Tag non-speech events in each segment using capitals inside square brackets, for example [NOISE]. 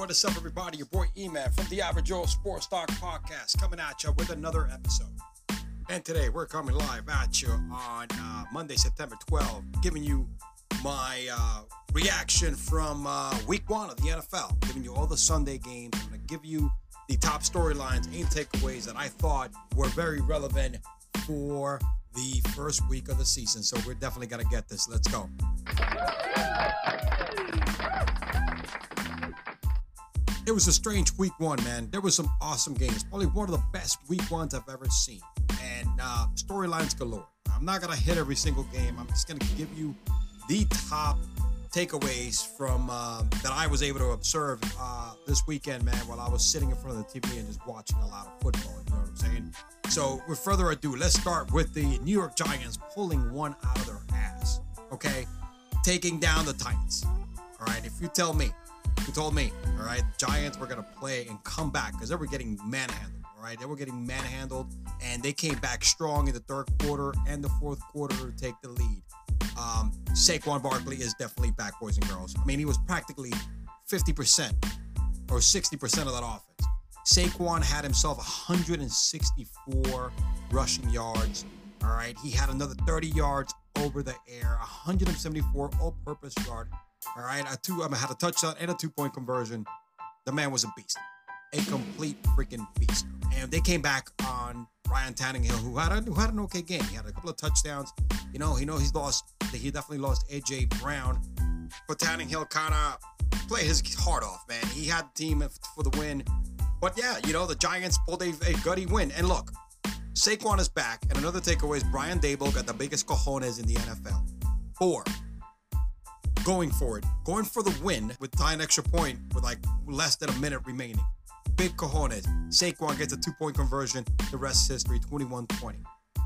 what is up, everybody? Your boy E-Man from the Average Joe Sports Talk Podcast coming at you with another episode. And today we're coming live at you on uh, Monday, September 12th, giving you my uh, reaction from uh, week one of the NFL, giving you all the Sunday games. I'm going to give you the top storylines and takeaways that I thought were very relevant for the first week of the season. So we're definitely going to get this. Let's go. It was a strange week one, man. There was some awesome games. Probably one of the best week ones I've ever seen. And uh, storylines galore. I'm not going to hit every single game. I'm just going to give you the top takeaways from uh, that I was able to observe uh, this weekend, man, while I was sitting in front of the TV and just watching a lot of football. You know what I'm saying? So, with further ado, let's start with the New York Giants pulling one out of their ass. Okay, taking down the Titans. All right, if you tell me, you told me, all right, Giants were gonna play and come back because they were getting manhandled. All right, they were getting manhandled, and they came back strong in the third quarter and the fourth quarter to take the lead. Um, Saquon Barkley is definitely back, boys and girls. I mean, he was practically 50% or 60% of that offense. Saquon had himself 164 rushing yards. All right, he had another 30 yards over the air, 174 all-purpose yard. All right, a two, I mean, had a touchdown and a two-point conversion. The man was a beast, a complete freaking beast. And they came back on Ryan Tannehill, who had a, who had an okay game. He had a couple of touchdowns. You know, he know he's lost. He definitely lost AJ Brown, but Tannehill kind of played his heart off, man. He had the team for the win. But yeah, you know, the Giants pulled a, a gutty win. And look, Saquon is back. And another takeaway is Brian Daboll got the biggest cojones in the NFL. Four. Going for it. Going for the win with tying extra point with like less than a minute remaining. Big cojones. Saquon gets a two-point conversion. The rest is history, 21-20.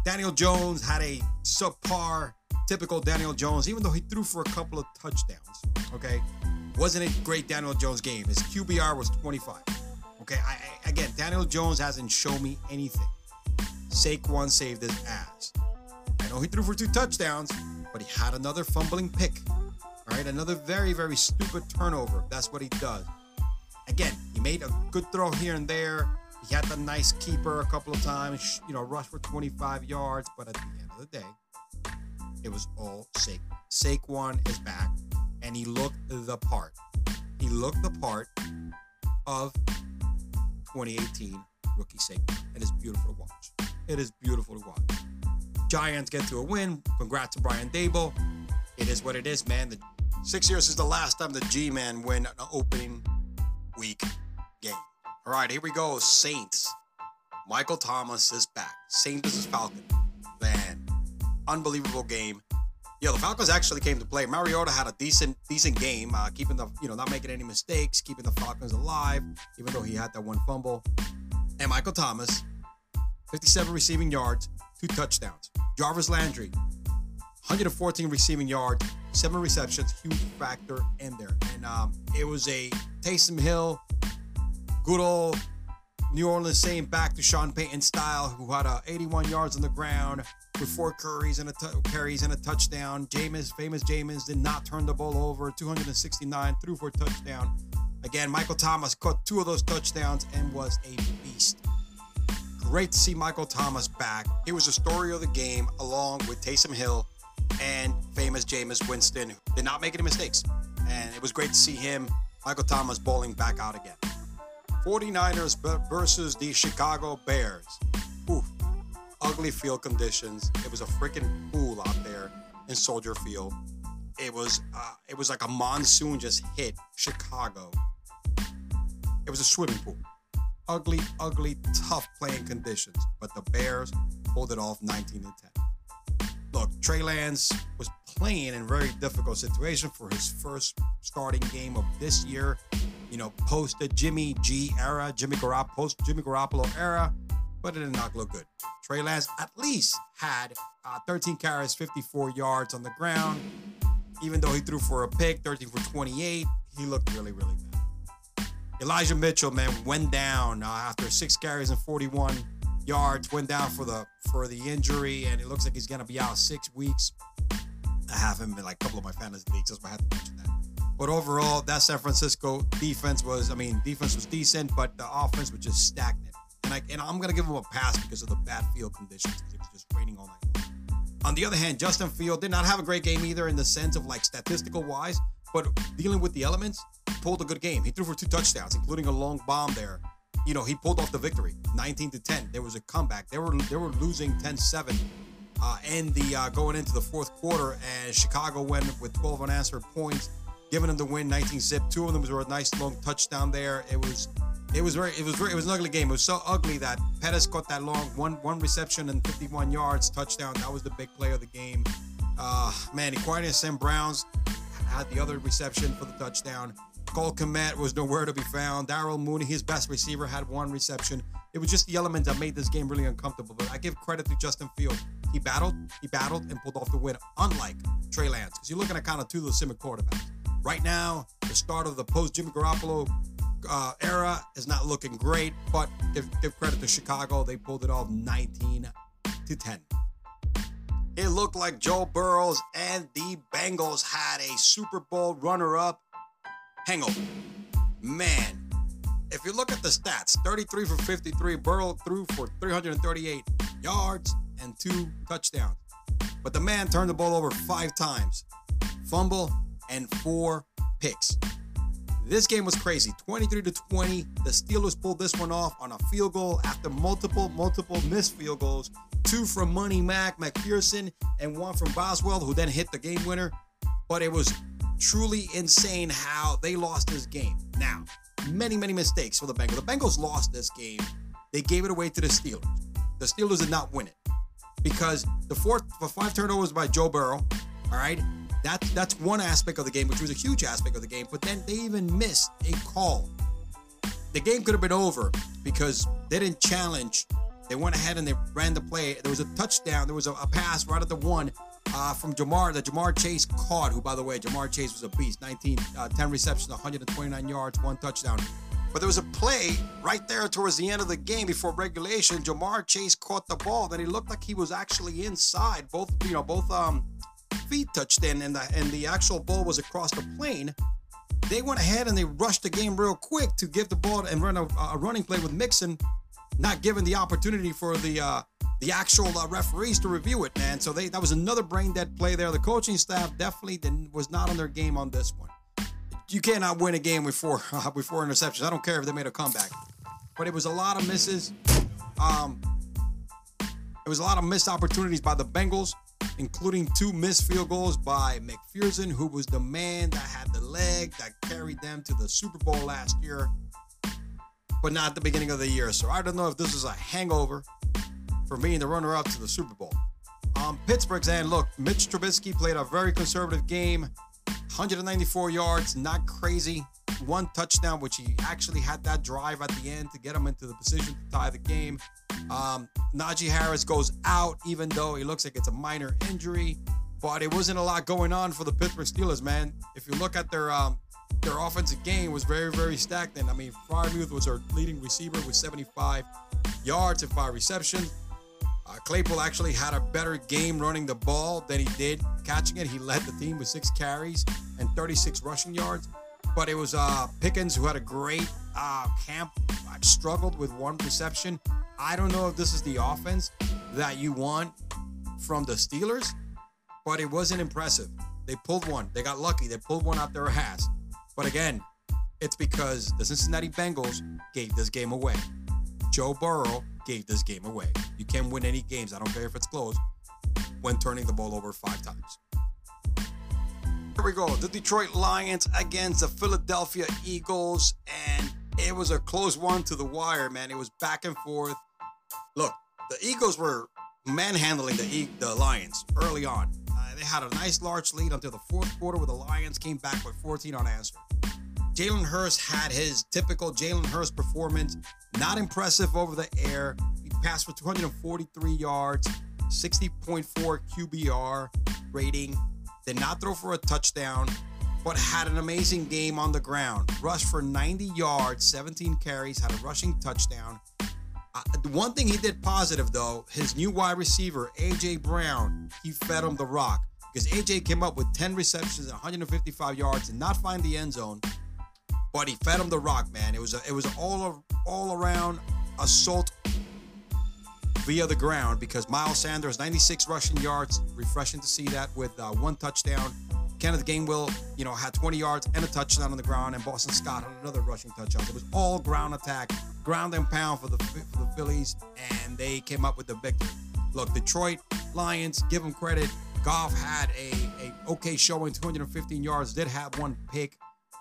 Daniel Jones had a subpar, typical Daniel Jones, even though he threw for a couple of touchdowns. Okay. Wasn't a great Daniel Jones game. His QBR was 25. Okay. I, I, again, Daniel Jones hasn't shown me anything. Saquon saved his ass. I know he threw for two touchdowns, but he had another fumbling pick. All right, another very, very stupid turnover. That's what he does. Again, he made a good throw here and there. He had the nice keeper a couple of times, you know, rush for 25 yards, but at the end of the day, it was all Saquon. Saquon is back, and he looked the part. He looked the part of 2018 rookie Saquon. It is beautiful to watch. It is beautiful to watch. Giants get to a win. Congrats to Brian Daboll. It is what it is, man. The six years is the last time the G-Man win an opening week game. All right, here we go. Saints. Michael Thomas is back. Saint versus Falcon. Man, unbelievable game. Yeah, the Falcons actually came to play. Mariota had a decent, decent game, uh, keeping the, you know, not making any mistakes, keeping the Falcons alive, even though he had that one fumble. And Michael Thomas, 57 receiving yards, two touchdowns. Jarvis Landry, 114 receiving yards, seven receptions, huge factor in there. And um, it was a Taysom Hill, good old New Orleans Saint back to Sean Payton style, who had uh, 81 yards on the ground with four carries and a t- carries and a touchdown. Jameis, famous Jameis, did not turn the ball over. 269 threw for a touchdown. Again, Michael Thomas caught two of those touchdowns and was a beast. Great to see Michael Thomas back. He was the story of the game, along with Taysom Hill and famous Jameis Winston, who did not make any mistakes. And it was great to see him, Michael Thomas, bowling back out again. 49ers versus the Chicago Bears. Oof. Ugly field conditions. It was a freaking pool out there in Soldier Field. It was uh, it was like a monsoon just hit Chicago. It was a swimming pool. Ugly, ugly, tough playing conditions. But the Bears pulled it off 19 to 10. Look, Trey Lance was playing in a very difficult situation for his first starting game of this year. You know, post the Jimmy G era, Jimmy Garoppolo, post Jimmy Garoppolo era, but it did not look good. Trey Lance at least had uh, 13 carries, 54 yards on the ground. Even though he threw for a pick, 13 for 28, he looked really, really bad. Elijah Mitchell, man, went down uh, after six carries and 41 yards. Went down for the for the injury, and it looks like he's gonna be out six weeks. I have him in like a couple of my fantasy leagues, so I had to mention that. But overall, that San Francisco defense was, I mean, defense was decent, but the offense was just stagnant. And, I, and I'm going to give them a pass because of the bad field conditions. It was just raining all night. On the other hand, Justin Field did not have a great game either in the sense of like statistical wise, but dealing with the elements, pulled a good game. He threw for two touchdowns, including a long bomb there. You know, he pulled off the victory, 19 to 10. There was a comeback. They were they were losing 10-7 uh, in the uh, going into the fourth quarter, and Chicago went with 12 unanswered points giving them the win, 19 zip. Two of them were a nice long touchdown there. It was, it was very, it was very, it was an ugly game. It was so ugly that Pettis caught that long one one reception and 51 yards touchdown. That was the big play of the game. Uh, man, Equanimeous St. Browns had the other reception for the touchdown. Cole Kmet was nowhere to be found. Daryl Mooney, his best receiver, had one reception. It was just the element that made this game really uncomfortable. But I give credit to Justin Field. He battled, he battled, and pulled off the win, unlike Trey Lance. Because you're looking at kind of two legitimate quarterbacks. Right now, the start of the post Jimmy Garoppolo uh, era is not looking great, but give, give credit to Chicago. They pulled it off 19 to 10. It looked like Joe Burrows and the Bengals had a Super Bowl runner up hangover. Man, if you look at the stats 33 for 53, Burrow threw for 338 yards and two touchdowns. But the man turned the ball over five times. Fumble, and four picks. This game was crazy. 23 to 20. The Steelers pulled this one off on a field goal after multiple, multiple missed field goals. Two from Money Mac, McPherson, and one from Boswell, who then hit the game winner. But it was truly insane how they lost this game. Now, many, many mistakes for the Bengals. The Bengals lost this game. They gave it away to the Steelers. The Steelers did not win it because the fourth, the five turnovers by Joe Burrow. All right, that, that's one aspect of the game, which was a huge aspect of the game. But then they even missed a call. The game could have been over because they didn't challenge. They went ahead and they ran the play. There was a touchdown. There was a, a pass right at the one uh, from Ja'Marr that Ja'Marr Chase caught. Who, by the way, Ja'Marr Chase was a beast. 19, uh, 10 receptions, 129 yards, one touchdown. But there was a play right there towards the end of the game before regulation. Ja'Marr Chase caught the ball. Then he looked like he was actually inside. Both, you know, both um feet touched in and the and the actual ball was across the plane, they went ahead and they rushed the game real quick to give the ball and run a, a running play with Mixon, not given the opportunity for the uh, the actual uh, referees to review it, man. So they that was another brain dead play there. The coaching staff definitely didn't, was not on their game on this one. You cannot win a game with four uh, [LAUGHS] with four interceptions. I don't care if they made a comeback, but it was a lot of misses. Um, it was a lot of missed opportunities by the Bengals including two missed field goals by McPherson, who was the man that had the leg that carried them to the Super Bowl last year, but not the beginning of the year. So I don't know if this is a hangover for being the runner up to the Super Bowl. On Pittsburgh's end, look, Mitch Trubisky played a very conservative game, 194 yards, not crazy. One touchdown, which he actually had that drive at the end to get him into the position to tie the game. Um, Najee Harris goes out, even though he looks like it's a minor injury. But it wasn't a lot going on for the Pittsburgh Steelers, man. If you look at their um, their offensive game was very, very stagnant. I mean, Freiermuth was our leading receiver with 75 yards and five receptions. Uh, Claypool actually had a better game running the ball than he did catching it. He led the team with six carries and 36 rushing yards. But it was uh, Pickens who had a great uh, camp, struggled with one reception. I don't know if this is the offense that you want from the Steelers, but it wasn't impressive. They pulled one. They got lucky. They pulled one out of their ass. But again, it's because the Cincinnati Bengals gave this game away. Joe Burrow gave this game away. You can't win any games, I don't care if it's close, when turning the ball over five times. Here we go. The Detroit Lions against the Philadelphia Eagles. And it was a close one to the wire, man. It was back and forth. Look, the Eagles were manhandling the, e- the Lions early on. They had a nice large lead until the fourth quarter where the Lions came back with 14 unanswered. Jalen Hurts had his typical Jalen Hurts performance, not impressive over the air. He passed for 243 yards, 60.4 QBR rating, did not throw for a touchdown, but had an amazing game on the ground. Rushed for 90 yards, 17 carries, had a rushing touchdown. Uh, the one thing he did positive though, his new wide receiver AJ Brown, he fed him the rock. because AJ came up with 10 receptions and 155 yards and not find the end zone, but he fed him the rock, man. It was a, it was all all around assault via the ground because Miles Sanders 96 rushing yards, refreshing to see that with uh, one touchdown. Kenneth Gainwell, you know, had 20 yards and a touchdown on the ground, and Boston Scott had another rushing touchdown. It was all ground attack, ground and pound for the for the Phillies, and they came up with the victory. Look, Detroit Lions, give them credit. Goff had a, a okay showing, 215 yards, did have one pick,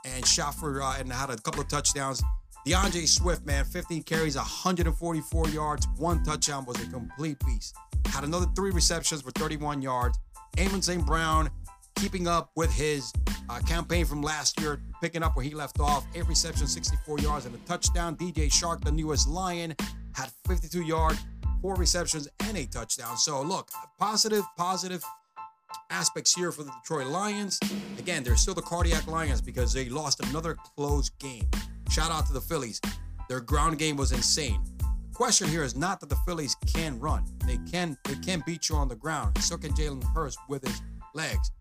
and shot for uh, and had a couple of touchdowns. DeAndre Swift, man, 15 carries, 144 yards, one touchdown, was a complete beast. Had another three receptions for 31 yards. Amon St. Brown keeping up with his uh, campaign from last year, picking up where he left off. Eight receptions, 64 yards, and a touchdown. DJ Chark, the newest Lion, had 52 yards, four receptions, and a touchdown. So, look, positive, positive aspects here for the Detroit Lions. Again, they're still the cardiac Lions because they lost another close game. Shout out to the Phillies. Their ground game was insane. The question here is not that the Phillies can run. They can they can beat you on the ground. So can Jalen Hurts with his legs.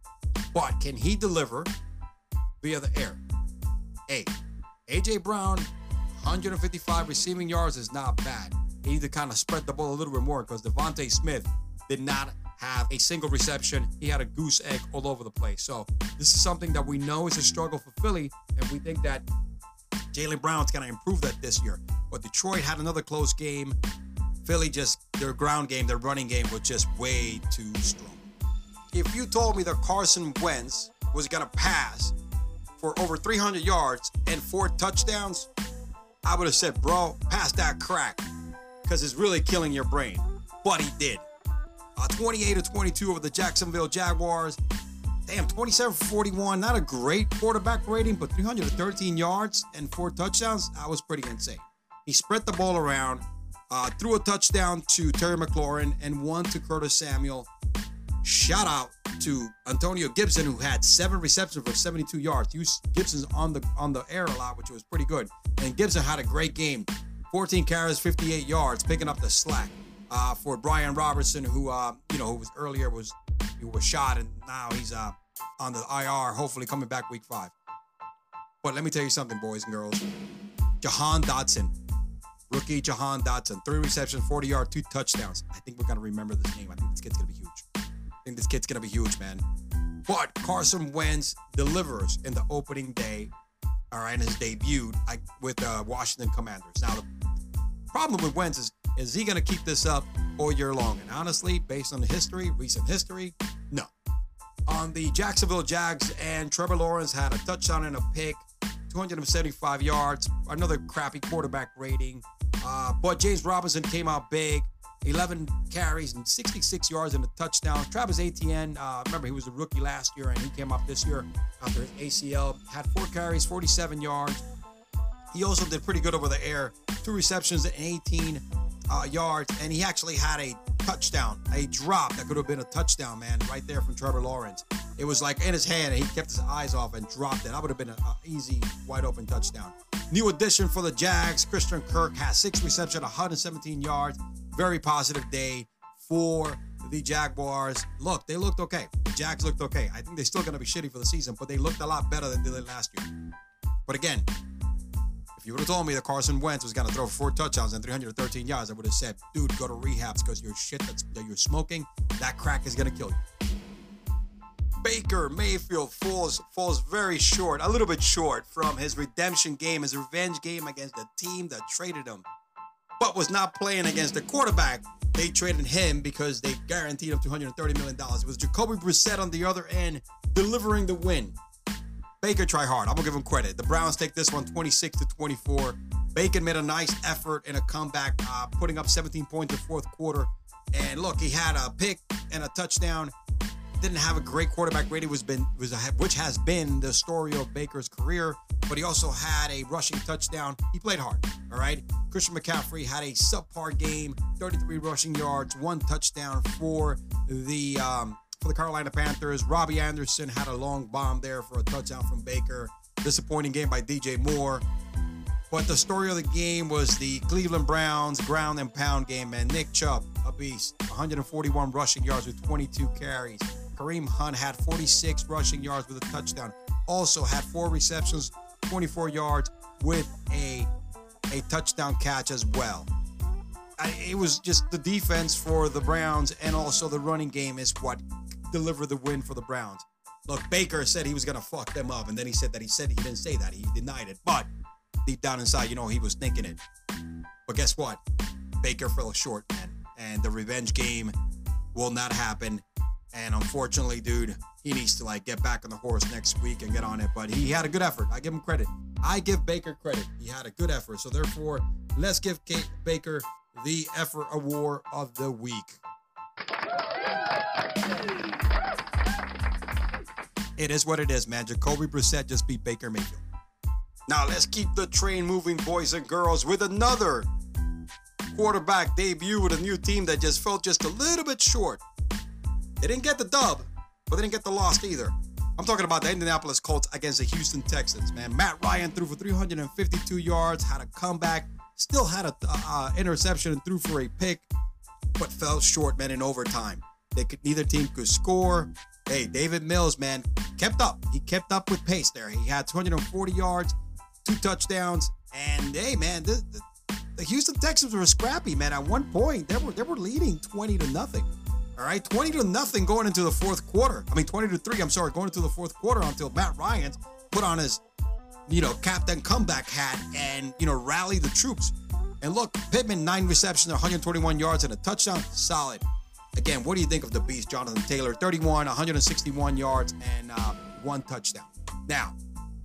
But can he deliver via the air? A. AJ Brown, 155 receiving yards is not bad. He need to kind of spread the ball a little bit more because DeVonta Smith did not have a single reception. He had a goose egg all over the place. So this is something that we know is a struggle for Philly, and we think that Jaylen Brown's going to improve that this year. But Detroit had another close game. Philly just their ground game, their running game was just way too strong if you told me that Carson Wentz was going to pass for over 300 yards and four touchdowns, I would have said, bro, pass that crack because it's really killing your brain. But he did. Uh, 28 to 22 over the Jacksonville Jaguars. Damn, 27 for 41. Not a great quarterback rating, but 313 yards and four touchdowns. That was pretty insane. He spread the ball around, uh, threw a touchdown to Terry McLaurin and one to Curtis Samuel. Shout out to Antonio Gibson, who had seven receptions for 72 yards. Gibson's on the on the air a lot, which was pretty good. And Gibson had a great game, 14 carries, 58 yards, picking up the slack uh, for Brian Robertson, who uh, you know who was earlier was he was shot and now he's uh, on the IR, hopefully coming back week five. But let me tell you something, boys and girls. Jahan Dotson, rookie Jahan Dotson, three receptions, 40 yards, two touchdowns. I think we're gonna remember this name. I think this kid's gonna be huge. Think this kid's gonna be huge, man. But Carson Wentz delivers in the opening day, all right, and his debut with the uh, Washington Commanders. Now, the problem with Wentz is, is he gonna keep this up all year long? And honestly, based on the history, recent history, no. On the Jacksonville Jags, and Trevor Lawrence had a touchdown and a pick, 275 yards, another crappy quarterback rating. Uh, but James Robinson came out big. 11 carries and 66 yards and a touchdown. Travis Etienne, uh, remember he was a rookie last year and he came up this year after his ACL. Had four carries, 47 yards. He also did pretty good over the air. Two receptions and 18 uh, yards, and he actually had a touchdown, a drop that could have been a touchdown, man, right there from Trevor Lawrence. It was like in his hand, and he kept his eyes off and dropped it. That would have been an easy, wide open touchdown. New addition for the Jags, Christian Kirk has six receptions, 117 yards, very positive day for the Jaguars. Look, they looked okay. The Jags looked okay. I think they're still going to be shitty for the season, but they looked a lot better than they did last year. But again, if you would have told me that Carson Wentz was going to throw four touchdowns and 313 yards, I would have said, dude, go to rehabs because your shit that's, that you're smoking, that crack is going to kill you. Baker Mayfield falls falls very short, a little bit short from his redemption game, his revenge game against the team that traded him but was not playing against the quarterback. They traded him because they guaranteed him $230 million. It was Jacoby Brissett on the other end delivering the win. Baker try hard. I'm gonna give him credit. The Browns take this one 26 to 24. Bacon made a nice effort in a comeback, uh, putting up 17 points in the fourth quarter. And look, he had a pick and a touchdown didn't have a great quarterback rating, was been was a, which has been the story of Baker's career. But he also had a rushing touchdown. He played hard. All right. Christian McCaffrey had a subpar game, 33 rushing yards, one touchdown for the um, for the Carolina Panthers. Robbie Anderson had a long bomb there for a touchdown from Baker. Disappointing game by DJ Moore. But the story of the game was the Cleveland Browns ground and pound game, man. Nick Chubb, a beast, 141 rushing yards with 22 carries. Kareem Hunt had 46 rushing yards with a touchdown. Also had four receptions, 24 yards with a a touchdown catch as well. I, it was just the defense for the Browns and also the running game is what delivered the win for the Browns. Look, Baker said he was gonna fuck them up, and then he said that he said he didn't say that. He denied it, but deep down inside, you know, he was thinking it. But guess what? Baker fell short, man, and the revenge game will not happen. And unfortunately, dude, he needs to like get back on the horse next week and get on it. But he had a good effort. I give him credit. I give Baker credit. He had a good effort. So therefore, let's give Kate Baker the effort award of the week. It is what it is, man. Jacoby Brissett just beat Baker Mayfield. Now let's keep the train moving, boys and girls, with another quarterback debut with a new team that just felt just a little bit short. They didn't get the dub, but they didn't get the loss either. I'm talking about the Indianapolis Colts against the Houston Texans, man. Matt Ryan threw for 352 yards, had a comeback, still had a uh, interception and threw for a pick, but fell short, man, in overtime. They could neither team could score. Hey, Davis Mills, man, kept up. He kept up with pace there. He had 240 yards, two touchdowns, and hey, man, the, the, the Houston Texans were scrappy, man. At one point, they were they were leading 20 to nothing. All right, 20 to nothing going into the fourth quarter. I mean, 20 to 3, I'm sorry, going into the fourth quarter until Matt Ryan put on his, you know, captain comeback hat and, you know, rally the troops. And look, Pittman, nine receptions, 121 yards, and a touchdown. Solid. Again, what do you think of the beast, Jonathan Taylor? 31, 161 yards, and uh, one touchdown. Now,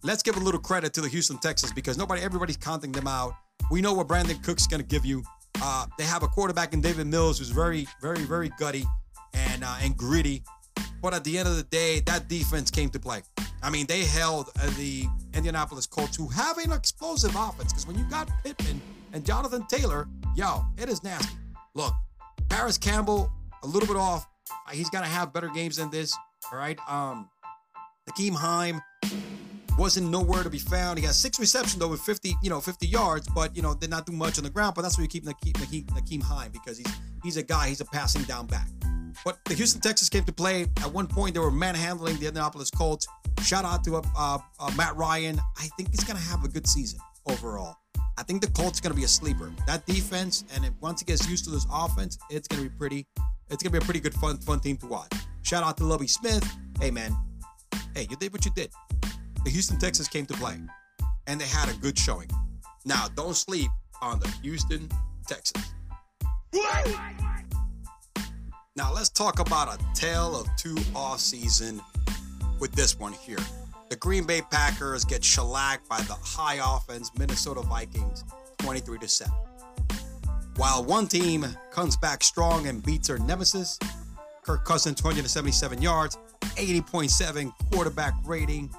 let's give a little credit to the Houston Texans because nobody, everybody's counting them out. We know what Brandin Cooks going to give you. Uh, they have a quarterback in Davis Mills who's very, very, very gutty and uh, and gritty. But at the end of the day, that defense came to play. I mean, they held uh, the Indianapolis Colts, who have an explosive offense. Because when you got Pittman and Jonathan Taylor, yo, it is nasty. Look, Parris Campbell, a little bit off. He's got to have better games than this. All right. Um, Nyheim Hines wasn't nowhere to be found. He got six receptions with 50, you know, 50 yards, but you know, did not do much on the ground. But that's where you keep Nyheim, Nyheim Hines because he's he's a guy, he's a passing down back. But the Houston Texans came to play. At one point, they were manhandling the Indianapolis Colts. Shout out to uh, uh, Matt Ryan. I think he's going to have a good season overall. I think the Colts are going to be a sleeper. That defense, and it, once he gets used to this offense, it's going to be pretty. It's going to be a pretty good, fun, fun team to watch. Shout out to Lovie Smith. Hey, man. Hey, you did what you did. The Houston Texans came to play, and they had a good showing. Now, don't sleep on the Houston Texans. Now let's talk about a tale of two off season with this one here. The Green Bay Packers get shellacked by the high offense Minnesota Vikings 23 to 7. While one team comes back strong and beats their nemesis, Kirk Cousins 277 yards, 80.7 quarterback rating.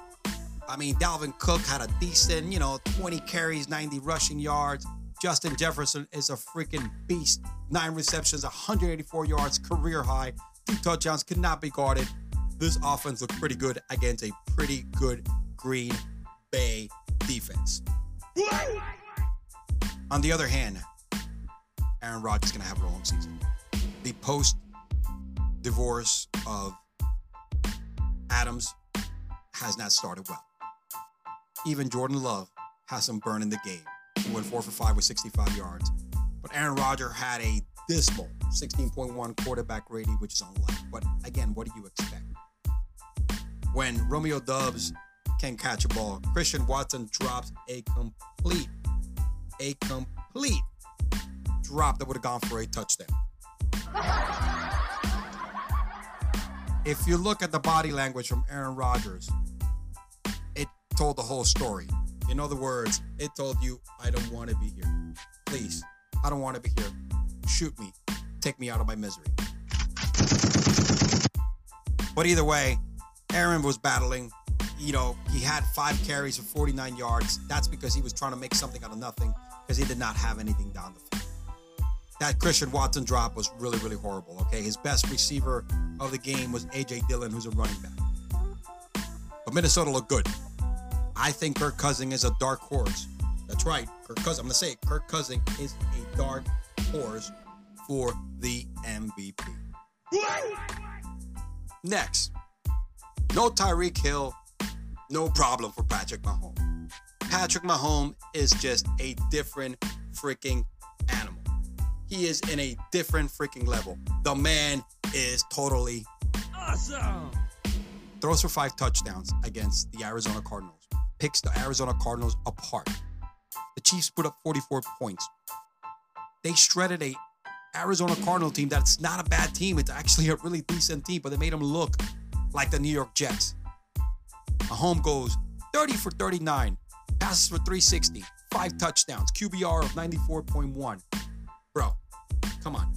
I mean, Dalvin Cook had a decent, you know, 20 carries, 90 rushing yards. Justin Jefferson is a freaking beast. Nine receptions, 184 yards, career high. Two touchdowns, could not be guarded. This offense looked pretty good against a pretty good Green Bay defense. On the other hand, Aaron Rodgers is going to have a long season. The post divorce of Adams has not started well. Even Jordan Love has some burn in the game. He went four for five with 65 yards. But Aaron Rodgers had a dismal 16.1 quarterback rating, which is unlike. But again, what do you expect? When Romeo Doubs can catch a ball, Christian Watson drops a complete, a complete drop that would have gone for a touchdown. if you look at the body language from Aaron Rodgers, told the whole story. In other words, it told you, I don't want to be here. Please, I don't want to be here. Shoot me. Take me out of my misery. But either way, Aaron was battling. You know, he had five carries for 49 yards. That's because he was trying to make something out of nothing because he did not have anything down the field. That Christian Watson drop was really, really horrible. Okay, his best receiver of the game was AJ Dillon, who's a running back. But Minnesota looked good. I think Kirk Cousins is a dark horse. That's right. Kirk Cousins. I'm gonna say it. Kirk Cousins is a dark horse for the MVP. Next, no Tyreek Hill, no problem for Patrick Mahomes. Patrick Mahomes is just a different freaking animal. He is in a different freaking level. The man is totally awesome. Throws for five touchdowns against the Arizona Cardinals. Picks the Arizona Cardinals apart. The Chiefs put up 44 points. They shredded a Arizona Cardinal team that's not a bad team. It's actually a really decent team, but they made them look like the New York Jets. Mahomes goes 30 for 39, passes for 360, five touchdowns, QBR of 94.1. Bro, come on.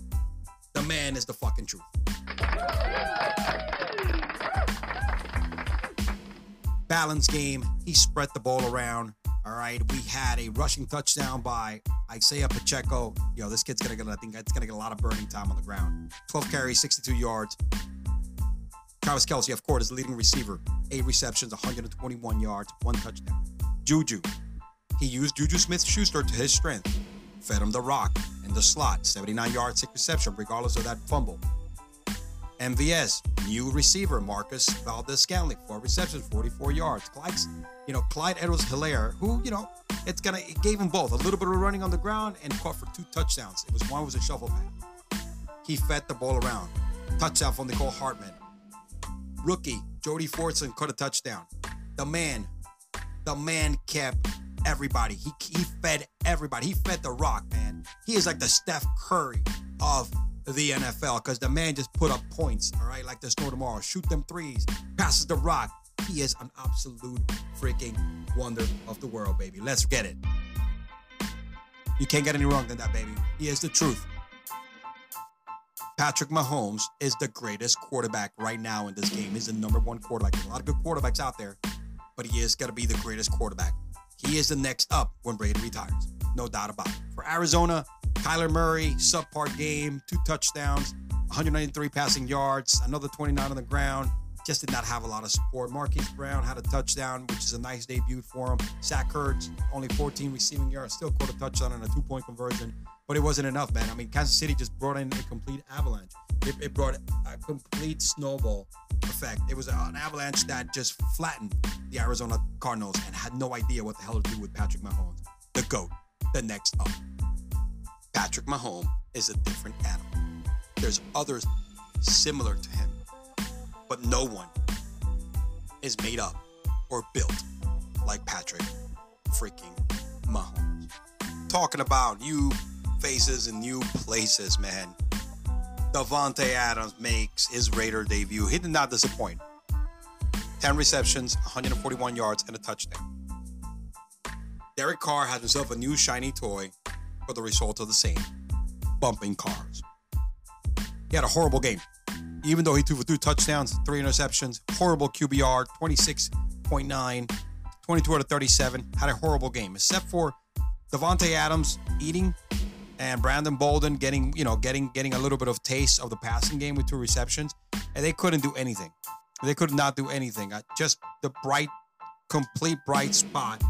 The man is the fucking truth. Balance game. He spread the ball around. All right, we had a rushing touchdown by Isaiah Pacheco. Yo, this kid's gonna get, I think it's gonna get a lot of burning time on the ground. 12 carries, 62 yards. Travis Kelce, of course, is the leading receiver. Eight receptions, 121 yards, one touchdown. Juju, he used Juju Smith Schuster to his strength. Fed him the rock in the slot, 79 yards, six reception, regardless of that fumble. MVS, new receiver, Marquez Valdes-Scantling, four receptions, 44 yards. Clyde's, you know, Clyde Edwards Helaire, who, you know, it's gonna it gave him both a little bit of running on the ground and caught for two touchdowns. It was one was a shuffle pass. He fed the ball around. Touchdown from Mecole Hardman. Rookie Jody Fortson caught a touchdown. The man, the man kept everybody. He he fed everybody. He fed the rock, man. He is like the Steph Curry of the NFL because the man just put up points, all right, like there's no tomorrow. Shoot them threes, passes the rock. He is an absolute freaking wonder of the world, baby. Let's get it. You can't get any wrong than that, baby. He is the truth. Patrick Mahomes is the greatest quarterback right now in this game. He's the number one quarterback. There's a lot of good quarterbacks out there, but he is going to be the greatest quarterback. He is the next up when Brady retires. No doubt about it. For Arizona, Kyler Murray, subpar game, two touchdowns, 193 passing yards, another 29 on the ground. Just did not have a lot of support. Marquise Brown had a touchdown, which is a nice debut for him. Zach Ertz, only 14 receiving yards, still caught a touchdown and a two point conversion, but it wasn't enough, man. I mean, Kansas City just brought in a complete avalanche. It, it brought a complete snowball effect. It was an avalanche that just flattened the Arizona Cardinals and had no idea what the hell to do with Patrick Mahomes, the GOAT, the next up. Patrick Mahomes is a different animal. There's others similar to him, but no one is made up or built like Patrick freaking Mahomes. Talking about new faces and new places, man. Davante Adams makes his Raider debut. He did not disappoint. 10 receptions, 141 yards, and a touchdown. Derek Carr has himself a new shiny toy for the result of the same bumping cars. He had a horrible game. Even though he threw for two touchdowns, three interceptions, horrible QBR, 26.9, 22 out of 37, had a horrible game, except for Davante Adams eating and Brandon Bolden getting, you know, getting getting a little bit of taste of the passing game with two receptions, and they couldn't do anything. They could not do anything. Uh, just the bright, complete bright spot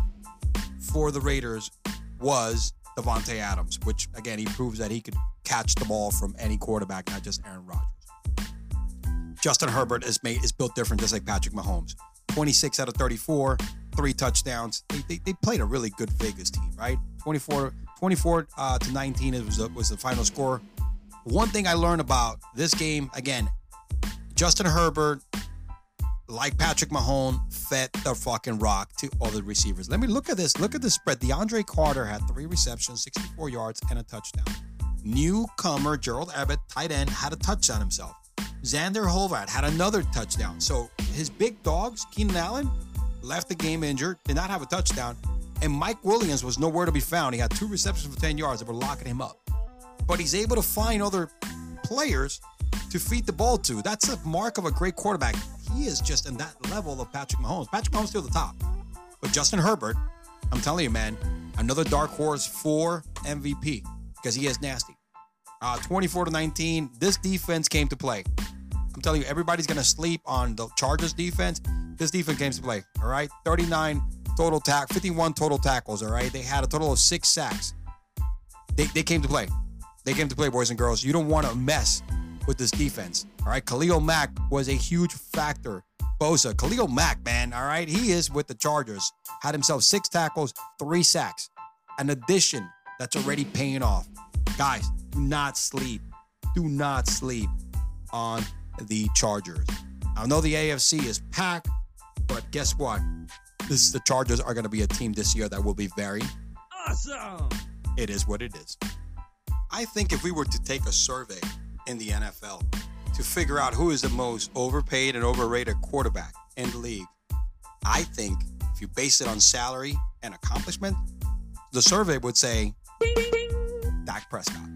for the Raiders was Davante Adams, which again he proves that he could catch the ball from any quarterback, not just Aaron Rodgers. Justin Herbert is made is built different, just like Patrick Mahomes. 26 out of 34, three touchdowns. They, they, they played a really good Vegas team, right? 24 24 uh, to 19 it was the, was the final score. One thing I learned about this game again, Justin Herbert, like Patrick Mahomes, fed the fucking rock to all the receivers. Let me look at this. Look at the spread. DeAndre Carter had three receptions, 64 yards, and a touchdown. Newcomer Gerald Everett, tight end, had a touchdown himself. Zander Horvath had another touchdown. So his big dogs, Keenan Allen, left the game injured, did not have a touchdown. And Mike Williams was nowhere to be found. He had two receptions for 10 yards that were locking him up. But he's able to find other players to feed the ball to. That's a mark of a great quarterback. He is just in that level of Patrick Mahomes. Patrick Mahomes still the top. But Justin Herbert, I'm telling you, man, another dark horse for MVP because he is nasty. Uh, 24 to 19. This defense came to play. I'm telling you, everybody's gonna sleep on the Chargers defense. This defense came to play. All right, 39 total tack, 51 total tackles. All right, they had a total of six sacks. They, they came to play. They came to play, boys and girls. You don't want to mess with this defense. All right, Khalil Mack was a huge factor. Bosa, Khalil Mack, man, all right, he is with the Chargers. Had himself six tackles, three sacks. An addition that's already paying off. Guys, do not sleep. Do not sleep on the Chargers. I know the AFC is packed, but guess what? This the Chargers are going to be a team this year that will be very awesome. It is what it is. I think if we were to take a survey in the NFL to figure out who is the most overpaid and overrated quarterback in the league, I think if you base it on salary and accomplishment, the survey would say Dak Prescott.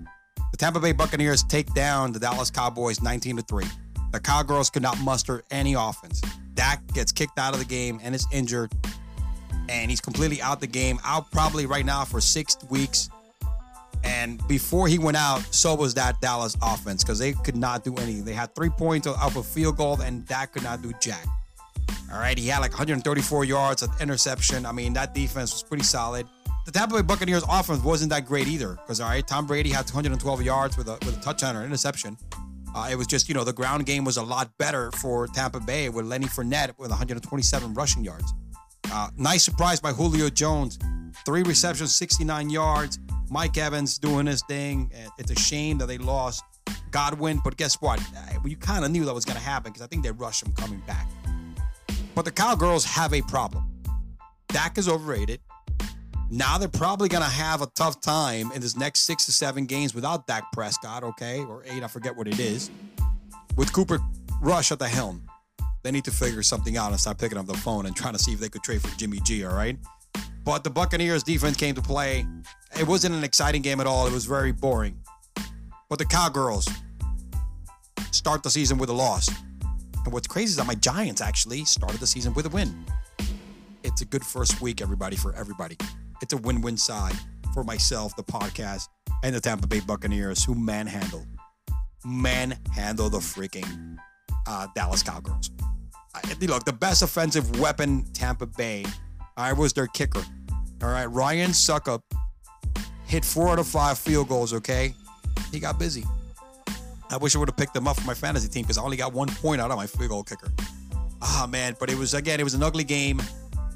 The Tampa Bay Buccaneers take down the Dallas Cowboys 19 to 3. The Cowgirls could not muster any offense. Dak gets kicked out of the game and is injured, and he's completely out the game, out probably right now for six weeks. And before he went out, so was that Dallas offense because they could not do anything. They had three points off a field goal, and Dak could not do jack. All right, he had like 134 yards of interception. I mean, that defense was pretty solid. The Tampa Bay Buccaneers offense wasn't that great either because all right, Tom Brady had 212 yards with a with a touchdown or an interception. Uh, it was just you know the ground game was a lot better for Tampa Bay with Lenny Fournette with 127 rushing yards. Uh, nice surprise by Julio Jones, three receptions, 69 yards. Mike Evans doing his thing. It's a shame that they lost Godwin, but guess what? You kind of knew that was going to happen because I think they rushed him coming back. But the Cowgirls have a problem. Dak is overrated. Now they're probably going to have a tough time in this next six to seven games without Dak Prescott, okay? Or eight, I forget what it is. With Cooper Rush at the helm. They need to figure something out and start picking up the phone and trying to see if they could trade for Jimmy G, all right? But the Buccaneers defense came to play. It wasn't an exciting game at all. It was very boring. But the Cowgirls start the season with a loss. And what's crazy is that my Giants actually started the season with a win. It's a good first week, everybody, for everybody. It's a win win side for myself, the podcast, and the Tampa Bay Buccaneers, who manhandled, manhandled the freaking uh, Dallas Cowgirls. I, look, the best offensive weapon, Tampa Bay, I was their kicker. All right, Ryan Succop hit four out of five field goals. Okay, he got busy. I wish I would have picked him up for my fantasy team because I only got one point out of my field goal kicker. Ah man, but it was again, it was an ugly game.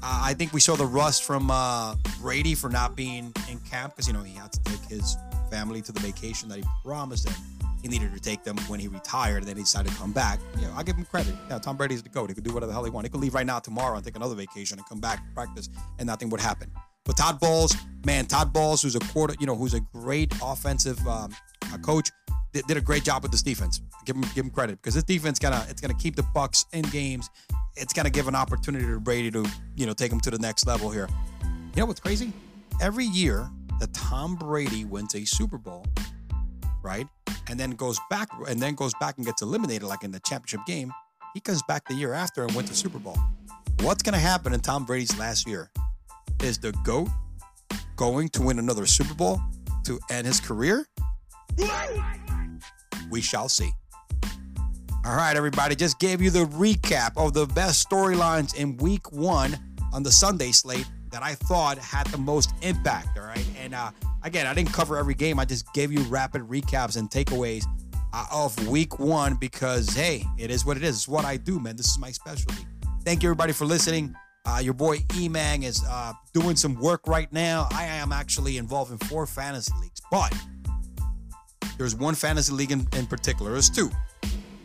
Uh, I think we saw the rust from uh, Brady for not being in camp because you know he had to take his family to the vacation that he promised them. He needed to take them when he retired, and then he decided to come back. You know, I give him credit. Yeah, Tom Brady's the goat. He could do whatever the hell he wanted. He could leave right now tomorrow and take another vacation and come back practice, and nothing would happen. But Todd Bowles, man, Todd Bowles, who's a quarter, you know, who's a great offensive um, coach, did, did, a great job with this defense. Give him give him credit because this defense gonna it's gonna keep the Bucks in games. It's gonna give an opportunity to Brady to you know take him to the next level here. You know what's crazy? Every year that Tom Brady wins a Super Bowl, right, and then goes back and then goes back and gets eliminated like in the championship game, he comes back the year after and wins the Super Bowl. What's gonna happen in Tom Brady's last year? Is the GOAT going to win another Super Bowl to end his career? We shall see. All right, everybody, just gave you the recap of the best storylines in week one on the Sunday slate that I thought had the most impact. All right. And uh, again, I didn't cover every game, I just gave you rapid recaps and takeaways uh, of week one because, hey, it is what it is. It's what I do, man. This is my specialty. Thank you, everybody, for listening. Uh, your boy E-Man is uh, doing some work right now. I am actually involved in four fantasy leagues, but there's one fantasy league in, in particular. There's two.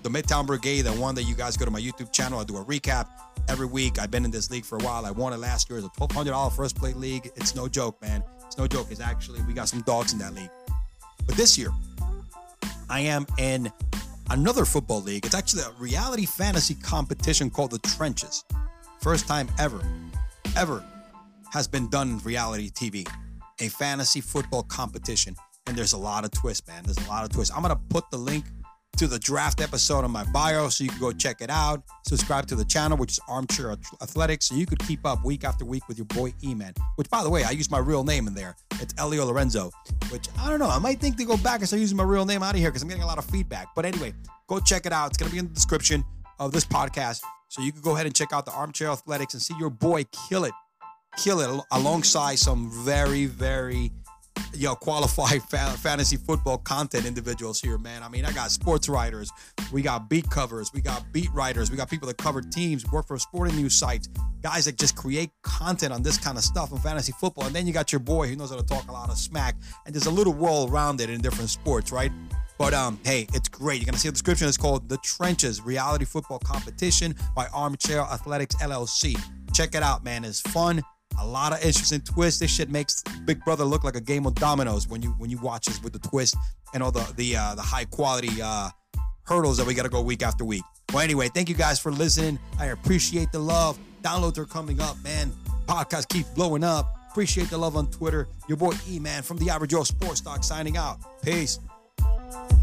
The Midtown Brigade, the one that you guys go to my YouTube channel. I do a recap every week. I've been in this league for a while. I won it last year. It's a $1,200 first play league. It's no joke, man. It's no joke. It's actually, we got some dogs in that league. But this year, I am in another football league. It's actually a reality fantasy competition called The Trenches. First time ever, ever has been done in reality TV. A fantasy football competition. And there's a lot of twists, man. There's a lot of twists. I'm going to put the link to the draft episode on my bio so you can go check it out. Subscribe to the channel, which is Armchair Athletics, so you could keep up week after week with your boy E-Man. Which, by the way, I use my real name in there. It's Elio Lorenzo, which I don't know. I might think to go back and start using my real name out of here because I'm getting a lot of feedback. But anyway, go check it out. It's going to be in the description of this podcast. So you can go ahead and check out the Armchair Athletics and see your boy kill it, kill it alongside some very, very you know, qualified [LAUGHS] fa- fantasy football content individuals here, man. I mean, I got sports writers, we got beat covers, we got beat writers, we got people that cover teams, work for sporting news sites, guys that just create content on this kind of stuff in fantasy football. And then you got your boy who knows how to talk a lot of smack, and there's a little world around it in different sports, right? But um, hey, it's great. You're gonna see the description. It's called The Trenches Reality Football Competition by Armchair Athletics LLC. Check it out, man. It's fun a lot of interesting twists. This shit makes Big Brother look like a game of dominoes when you when you watch this with the twist and all the the uh, the high quality uh, hurdles that we got to go week after week. Well, anyway, thank you guys for listening. I appreciate the love. Downloads are coming up, man. Podcast keeps blowing up. Appreciate the love on Twitter. Your boy E Man from the Average Joe Sports Talk signing out. Peace you